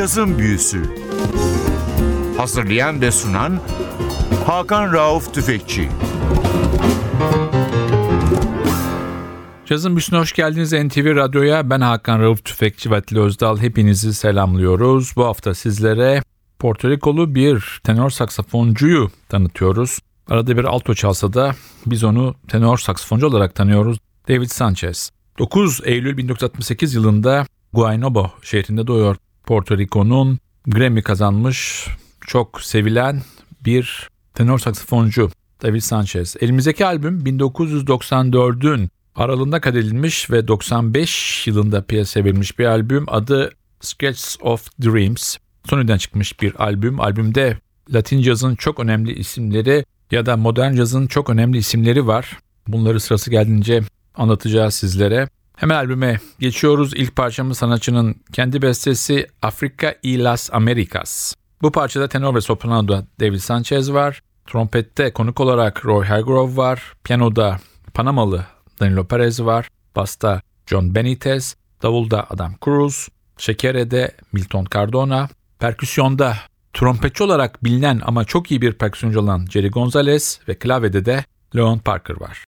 Cazın Büyüsü Hazırlayan ve sunan Hakan Rauf Tüfekçi Cazın Büyüsü'ne hoş geldiniz NTV Radyo'ya. Ben Hakan Rauf Tüfekçi ve Atli Özdal. Hepinizi selamlıyoruz. Bu hafta sizlere Porto Rikolu bir tenor saksafoncuyu tanıtıyoruz. Arada bir alto çalsa da biz onu tenor saksafoncu olarak tanıyoruz. David Sanchez. 9 Eylül 1968 yılında Guaynabo şehrinde doğuyor. Porto Rico'nun Grammy kazanmış çok sevilen bir tenor saksafoncu David Sanchez. Elimizdeki albüm 1994'ün aralığında kaydedilmiş ve 95 yılında piyasaya verilmiş bir albüm. Adı Sketches of Dreams. Sony'den çıkmış bir albüm. Albümde Latin cazın çok önemli isimleri ya da modern cazın çok önemli isimleri var. Bunları sırası geldiğince anlatacağız sizlere. Hemen albüme geçiyoruz. İlk parçamız sanatçının kendi bestesi Afrika y las Americas. Bu parçada tenor ve sopranoda David Sanchez var. Trompette konuk olarak Roy Hargrove var. Piyanoda Panamalı Danilo Perez var. Basta John Benitez. Davulda Adam Cruz. Şekere'de Milton Cardona. Perküsyonda trompetçi olarak bilinen ama çok iyi bir perküsyoncu olan Jerry Gonzalez ve klavyede de Leon Parker var.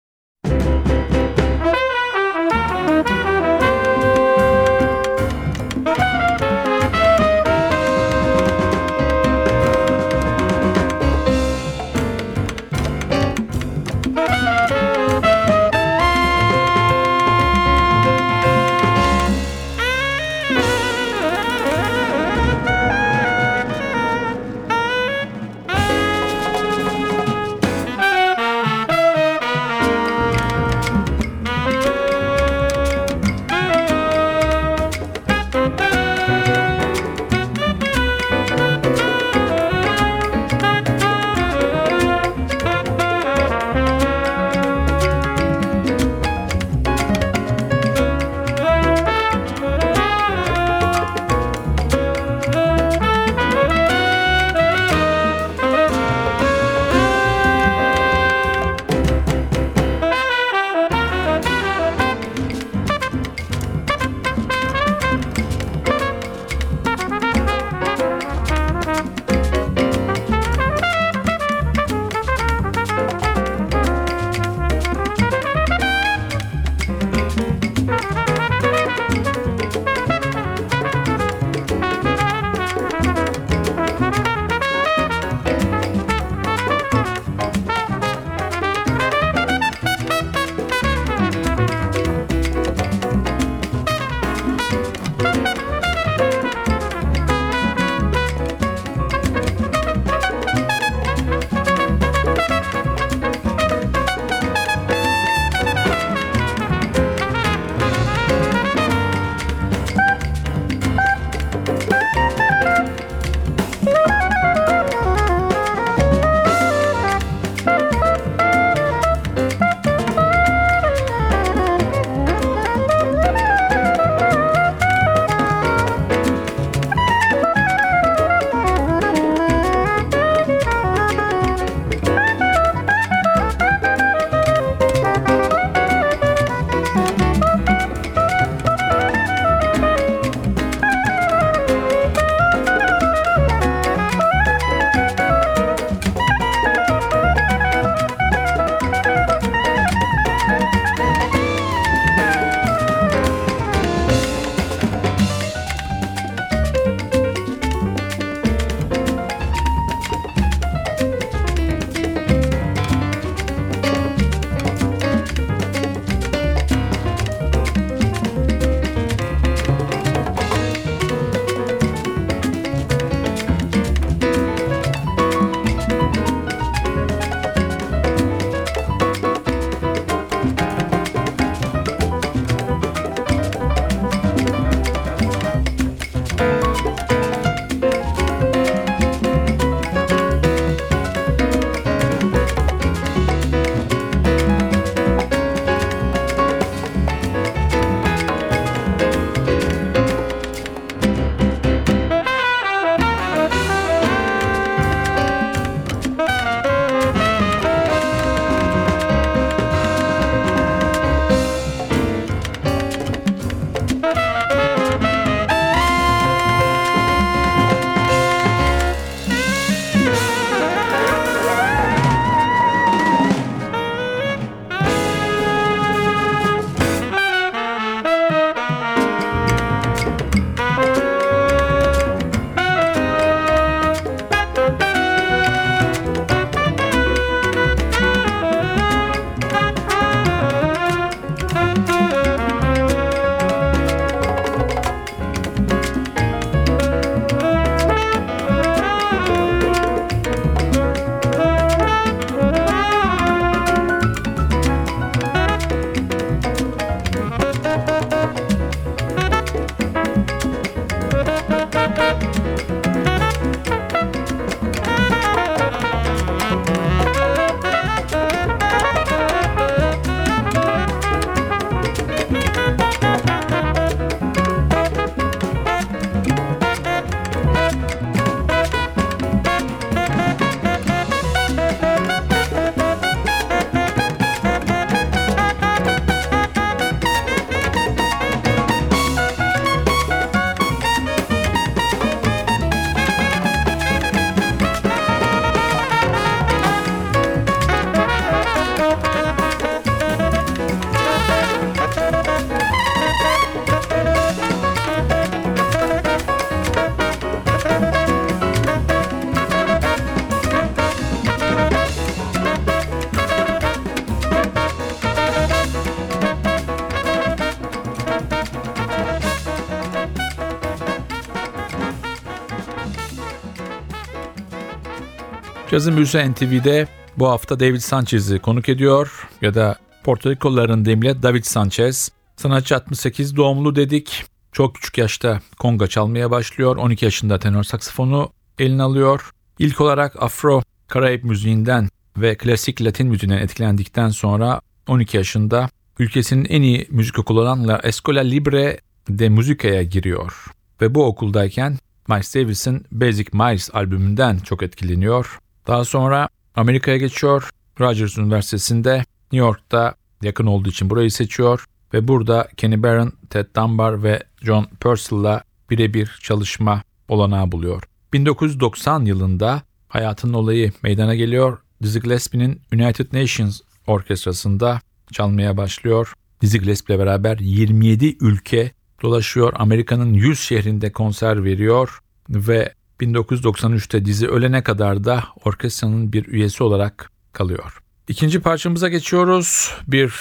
Cazın Müziği NTV'de bu hafta David Sanchez'i konuk ediyor ya da Porto Rikoluların David Sanchez. Sanatçı 68 doğumlu dedik. Çok küçük yaşta konga çalmaya başlıyor. 12 yaşında tenor saksafonu eline alıyor. İlk olarak Afro Karayip müziğinden ve klasik Latin müziğinden etkilendikten sonra 12 yaşında ülkesinin en iyi müzik okulu olan La Escola Libre de Musica'ya giriyor. Ve bu okuldayken Miles Davis'in Basic Miles albümünden çok etkileniyor. Daha sonra Amerika'ya geçiyor. Rogers Üniversitesi'nde New York'ta yakın olduğu için burayı seçiyor ve burada Kenny Barron, Ted Dunbar ve John Purcell'la birebir çalışma olanağı buluyor. 1990 yılında hayatının olayı meydana geliyor. Dizzy Gillespie'nin United Nations orkestrasında çalmaya başlıyor. Dizzy Gillespie ile beraber 27 ülke dolaşıyor. Amerika'nın 100 şehrinde konser veriyor ve 1993'te dizi ölene kadar da orkestranın bir üyesi olarak kalıyor. İkinci parçamıza geçiyoruz. Bir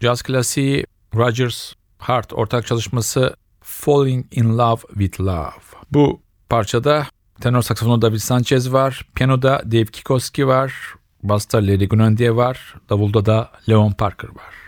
caz klasiği Rogers Hart ortak çalışması Falling in Love with Love. Bu parçada tenor saksafonda David Sanchez var, piyanoda Dave Kikoski var, basta Larry Gunandier var, davulda da Leon Parker var.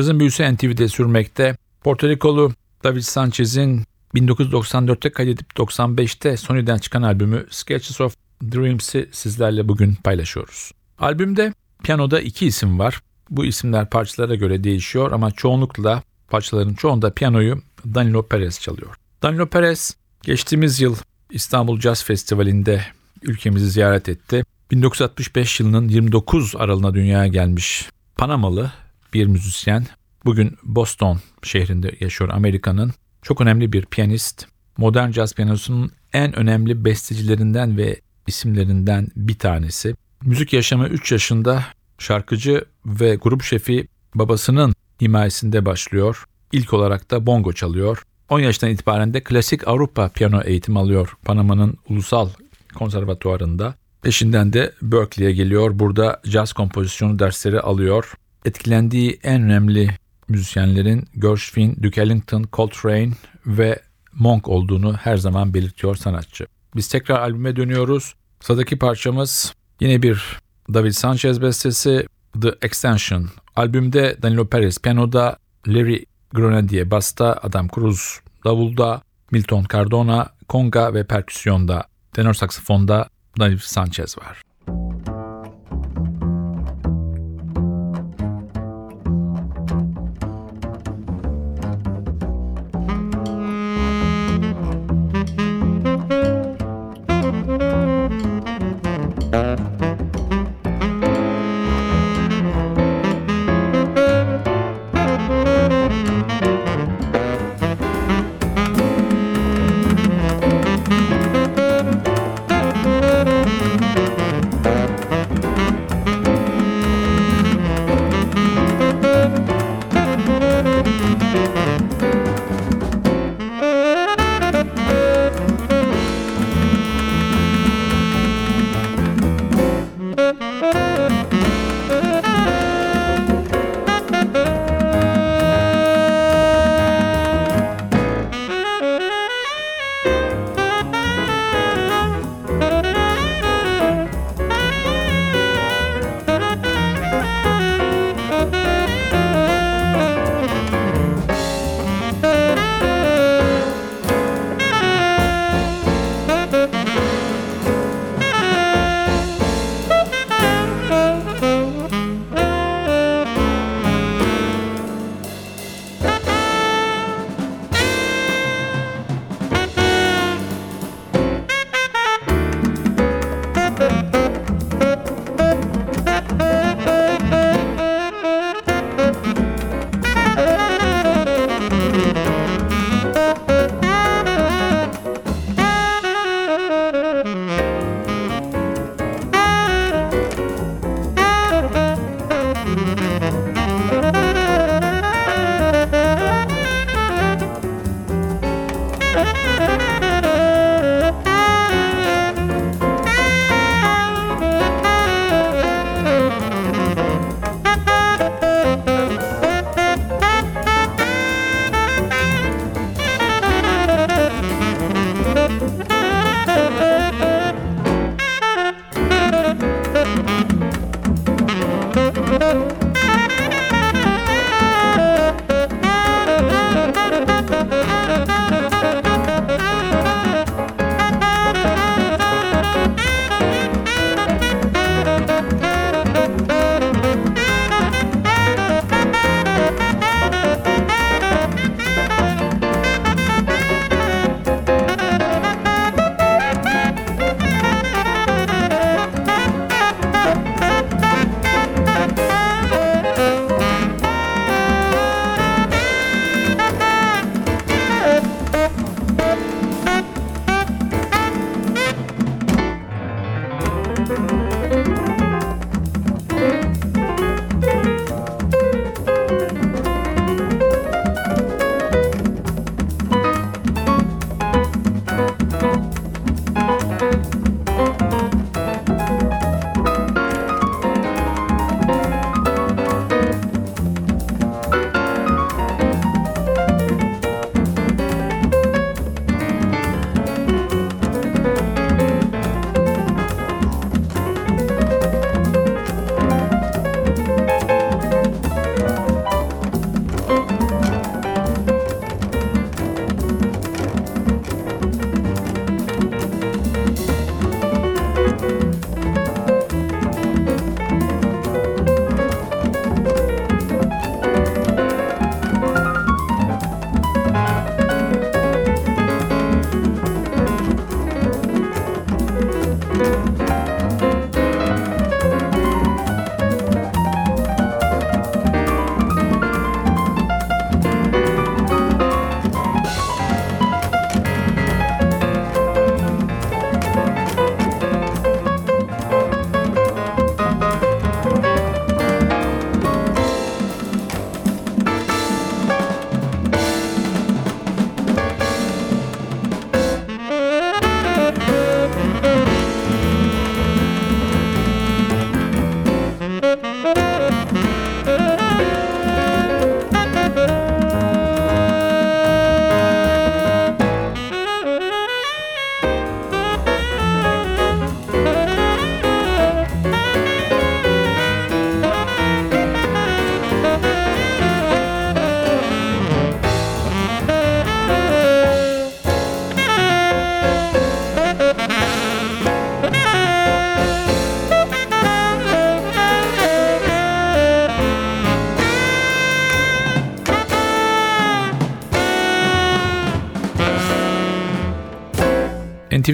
Cazın büyüsü NTV'de sürmekte. Porto Rikolu David Sanchez'in 1994'te kaydedip 95'te Sony'den çıkan albümü Sketches of Dreams'i sizlerle bugün paylaşıyoruz. Albümde piyanoda iki isim var. Bu isimler parçalara göre değişiyor ama çoğunlukla parçaların çoğunda piyanoyu Danilo Perez çalıyor. Danilo Perez geçtiğimiz yıl İstanbul Jazz Festivali'nde ülkemizi ziyaret etti. 1965 yılının 29 Aralığına dünyaya gelmiş Panamalı bir müzisyen. Bugün Boston şehrinde yaşıyor Amerika'nın. Çok önemli bir piyanist. Modern caz piyanosunun en önemli bestecilerinden ve isimlerinden bir tanesi. Müzik yaşamı 3 yaşında şarkıcı ve grup şefi babasının himayesinde başlıyor. İlk olarak da bongo çalıyor. 10 yaştan itibaren de klasik Avrupa piyano eğitimi alıyor Panama'nın ulusal konservatuarında. Peşinden de Berkeley'e geliyor. Burada caz kompozisyonu dersleri alıyor. Etkilendiği en önemli müzisyenlerin Gershwin, Duke Ellington, Coltrane ve Monk olduğunu her zaman belirtiyor sanatçı. Biz tekrar albüme dönüyoruz. Sıradaki parçamız yine bir David Sanchez bestesi The Extension. Albümde Danilo Perez piyanoda, Larry Grenadier basta, Adam Cruz davulda, Milton Cardona konga ve perküsyonda, tenor saksafonda David Sanchez var.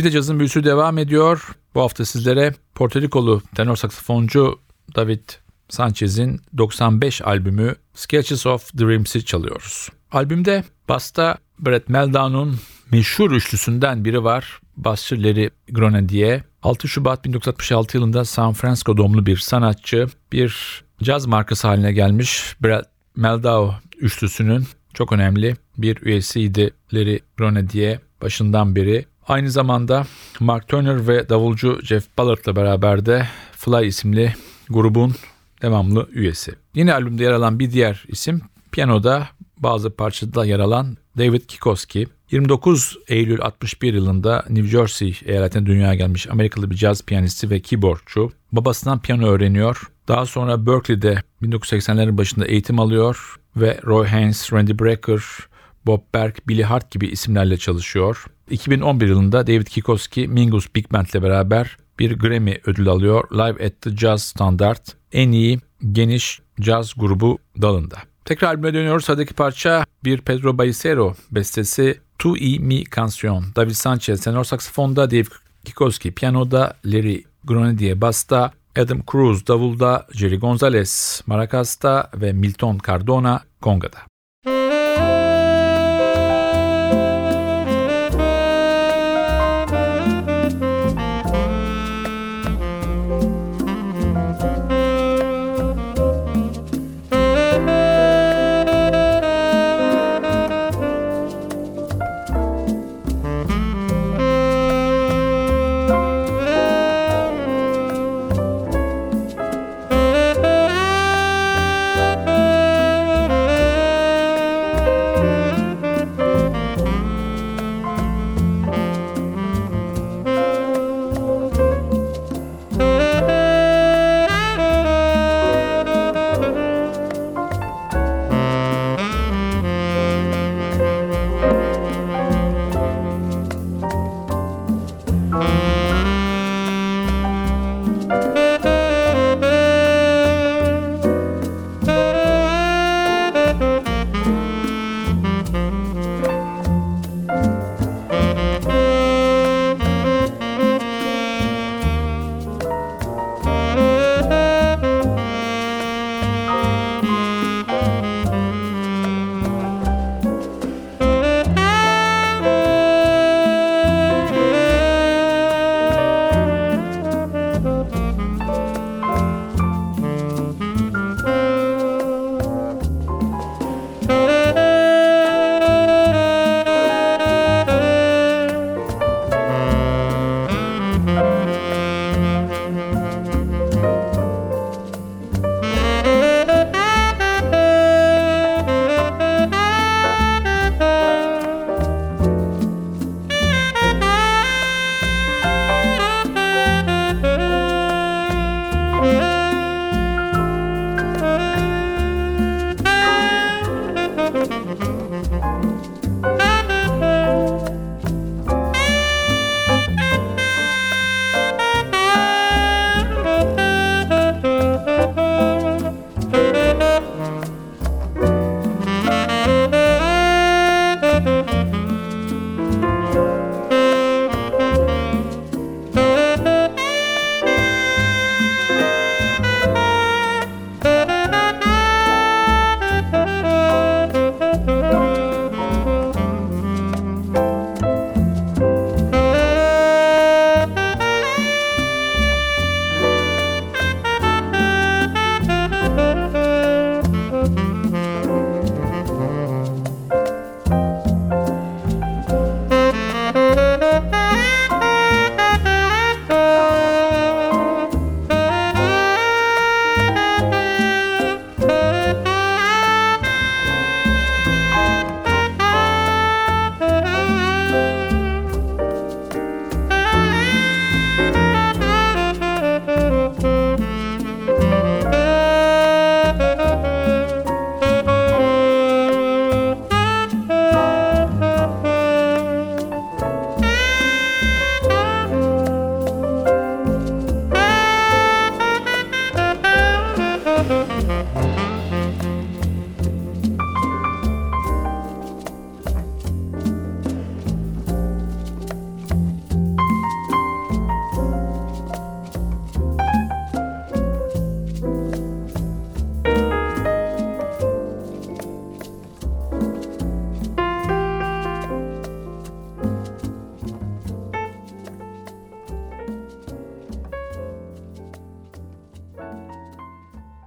NTV'de cazın büyüsü devam ediyor. Bu hafta sizlere Porto Rikolu tenor saksafoncu David Sanchez'in 95 albümü Sketches of Dreams'i çalıyoruz. Albümde basta Brett Meldau'nun meşhur üçlüsünden biri var. Basçı Larry Grenadier. 6 Şubat 1966 yılında San Francisco doğumlu bir sanatçı. Bir caz markası haline gelmiş Brett Meldau üçlüsünün çok önemli bir üyesiydi Larry Grenadier başından beri. Aynı zamanda Mark Turner ve davulcu Jeff Ballard'la beraber de Fly isimli grubun devamlı üyesi. Yine albümde yer alan bir diğer isim piyanoda bazı parçada yer alan David Kikoski. 29 Eylül 61 yılında New Jersey eyaletine dünyaya gelmiş Amerikalı bir caz piyanisti ve keyboardçu. Babasından piyano öğreniyor. Daha sonra Berkeley'de 1980'lerin başında eğitim alıyor ve Roy Haynes, Randy Brecker, Bob Berg, Billy Hart gibi isimlerle çalışıyor. 2011 yılında David Kikoski Mingus Big Band ile beraber bir Grammy ödülü alıyor Live at the Jazz Standard en iyi geniş caz grubu dalında. Tekrar albüme dönüyoruz. Sıradaki parça bir Pedro Ballestero bestesi Tu y mi canción. David Sanchez tenor saksafonda, Dave Kikoski piyanoda, Larry Grenadier basta, Adam Cruz davulda, Jerry Gonzalez marakasta ve Milton Cardona kongada.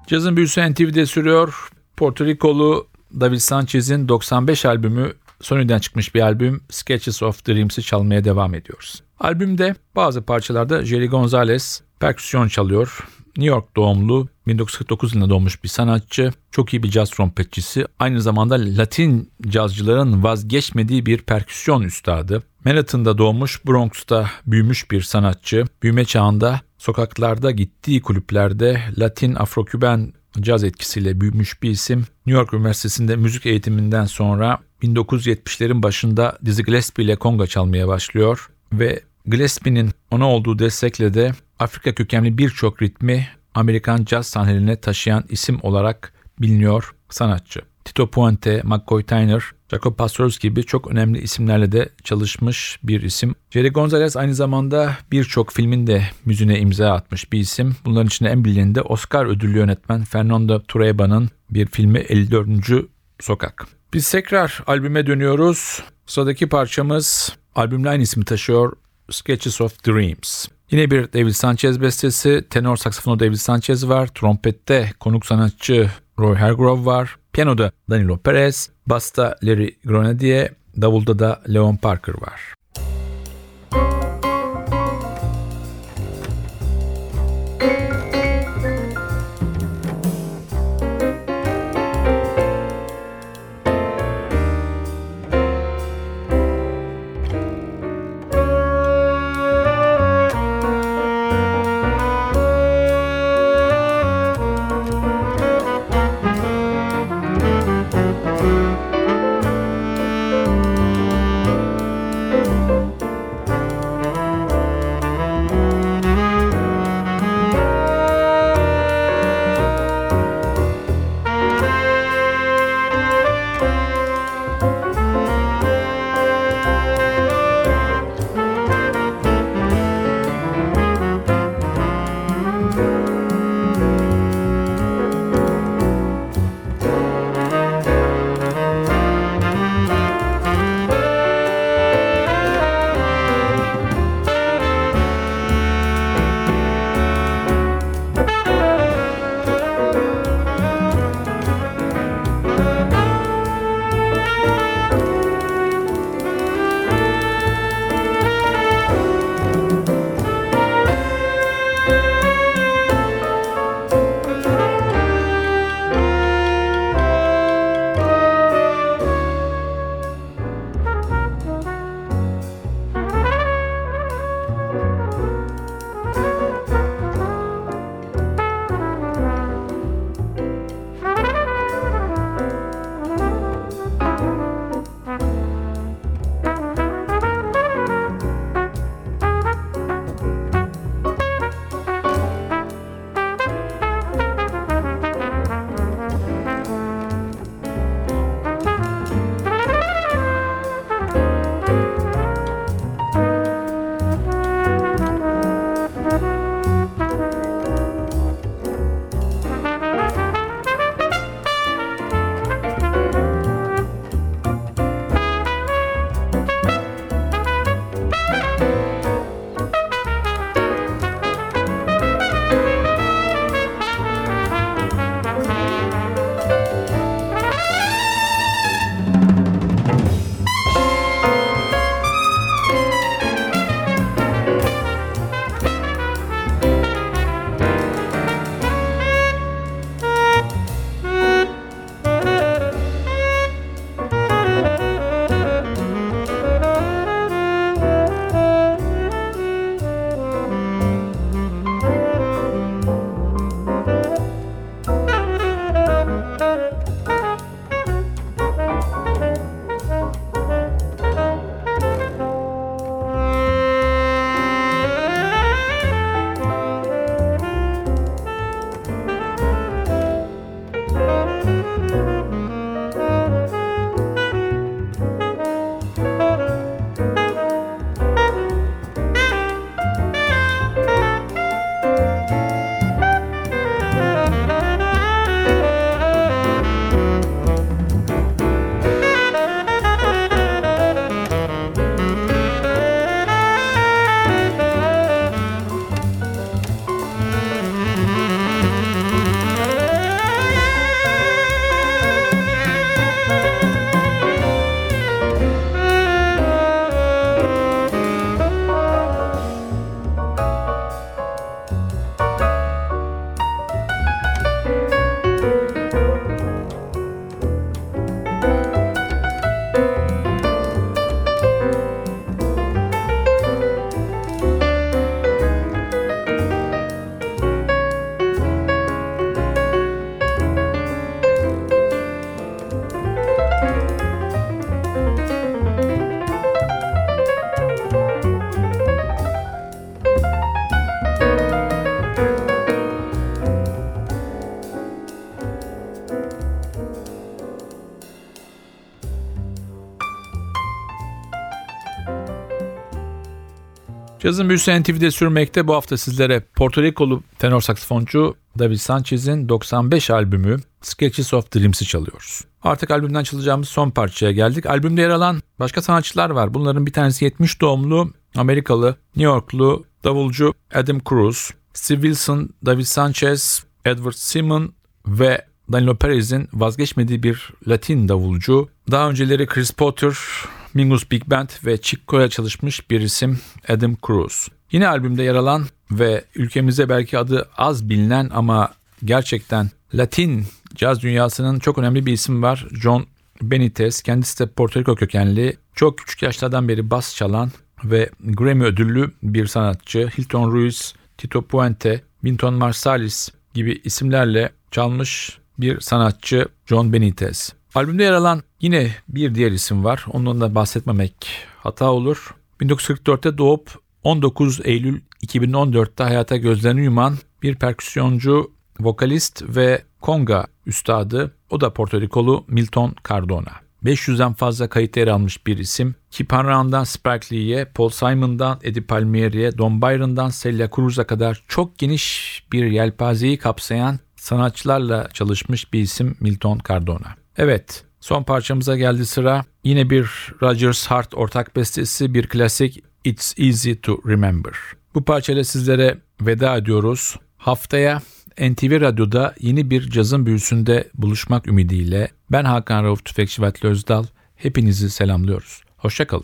Cazın büyüsü NTV'de sürüyor. Porto Rikolu David Sanchez'in 95 albümü Sony'den çıkmış bir albüm Sketches of Dreams'i çalmaya devam ediyoruz. Albümde bazı parçalarda Jerry Gonzalez perküsyon çalıyor. New York doğumlu, 1949 yılında doğmuş bir sanatçı, çok iyi bir caz trompetçisi, aynı zamanda Latin cazcıların vazgeçmediği bir perküsyon üstadı. Manhattan'da doğmuş, Bronx'ta büyümüş bir sanatçı. Büyüme çağında sokaklarda gittiği kulüplerde Latin Afro-Küben caz etkisiyle büyümüş bir isim. New York Üniversitesi'nde müzik eğitiminden sonra 1970'lerin başında Dizzy Gillespie ile konga çalmaya başlıyor ve Gillespie'nin ona olduğu destekle de Afrika kökenli birçok ritmi Amerikan caz sahnelerine taşıyan isim olarak biliniyor sanatçı. Tito Puente, McCoy Tyner, Jacob Pastorius gibi çok önemli isimlerle de çalışmış bir isim. Jerry Gonzalez aynı zamanda birçok filmin de müziğine imza atmış bir isim. Bunların içinde en bilineni de Oscar ödüllü yönetmen Fernando Trueba'nın bir filmi 54. Sokak. Biz tekrar albüme dönüyoruz. Sıradaki parçamız albümle aynı ismi taşıyor. Sketches of Dreams. Yine bir David Sanchez bestesi. Tenor saksafonu David Sanchez var. Trompette konuk sanatçı Roy Hargrove var. Piyanoda Danilo Perez. Basta Larry Grenadier. Davulda da Leon Parker var. Cazın büyüsü NTV'de sürmekte. Bu hafta sizlere Porto Rikolu tenor saksafoncu David Sanchez'in 95 albümü Sketches of Dreams'i çalıyoruz. Artık albümden çalacağımız son parçaya geldik. Albümde yer alan başka sanatçılar var. Bunların bir tanesi 70 doğumlu Amerikalı, New Yorklu davulcu Adam Cruz, Steve Wilson, David Sanchez, Edward Simon ve Danilo Perez'in vazgeçmediği bir Latin davulcu. Daha önceleri Chris Potter, Mingus Big Band ve Chick Corea çalışmış bir isim Adam Cruz. Yine albümde yer alan ve ülkemize belki adı az bilinen ama gerçekten Latin caz dünyasının çok önemli bir isim var. John Benitez. Kendisi de Porto Rico kökenli. Çok küçük yaşlardan beri bas çalan ve Grammy ödüllü bir sanatçı. Hilton Ruiz, Tito Puente, Vinton Marsalis gibi isimlerle çalmış bir sanatçı John Benitez. Albümde yer alan yine bir diğer isim var. Ondan da bahsetmemek hata olur. 1944'te doğup 19 Eylül 2014'te hayata gözlerini yuman bir perküsyoncu, vokalist ve konga üstadı. O da Porto Rikolu Milton Cardona. 500'den fazla kayıt yer almış bir isim. Kip Hanrahan'dan Spike Lee'ye, Paul Simon'dan Eddie Palmieri'ye, Don Byron'dan Celia Cruz'a kadar çok geniş bir yelpazeyi kapsayan sanatçılarla çalışmış bir isim Milton Cardona. Evet, son parçamıza geldi sıra. Yine bir Rogers Hart ortak bestesi, bir klasik It's Easy to Remember. Bu parçayla sizlere veda ediyoruz. Haftaya NTV Radyo'da yeni bir cazın büyüsünde buluşmak ümidiyle ben Hakan Rauf Tüfekçi ve Özdal hepinizi selamlıyoruz. Hoşçakalın.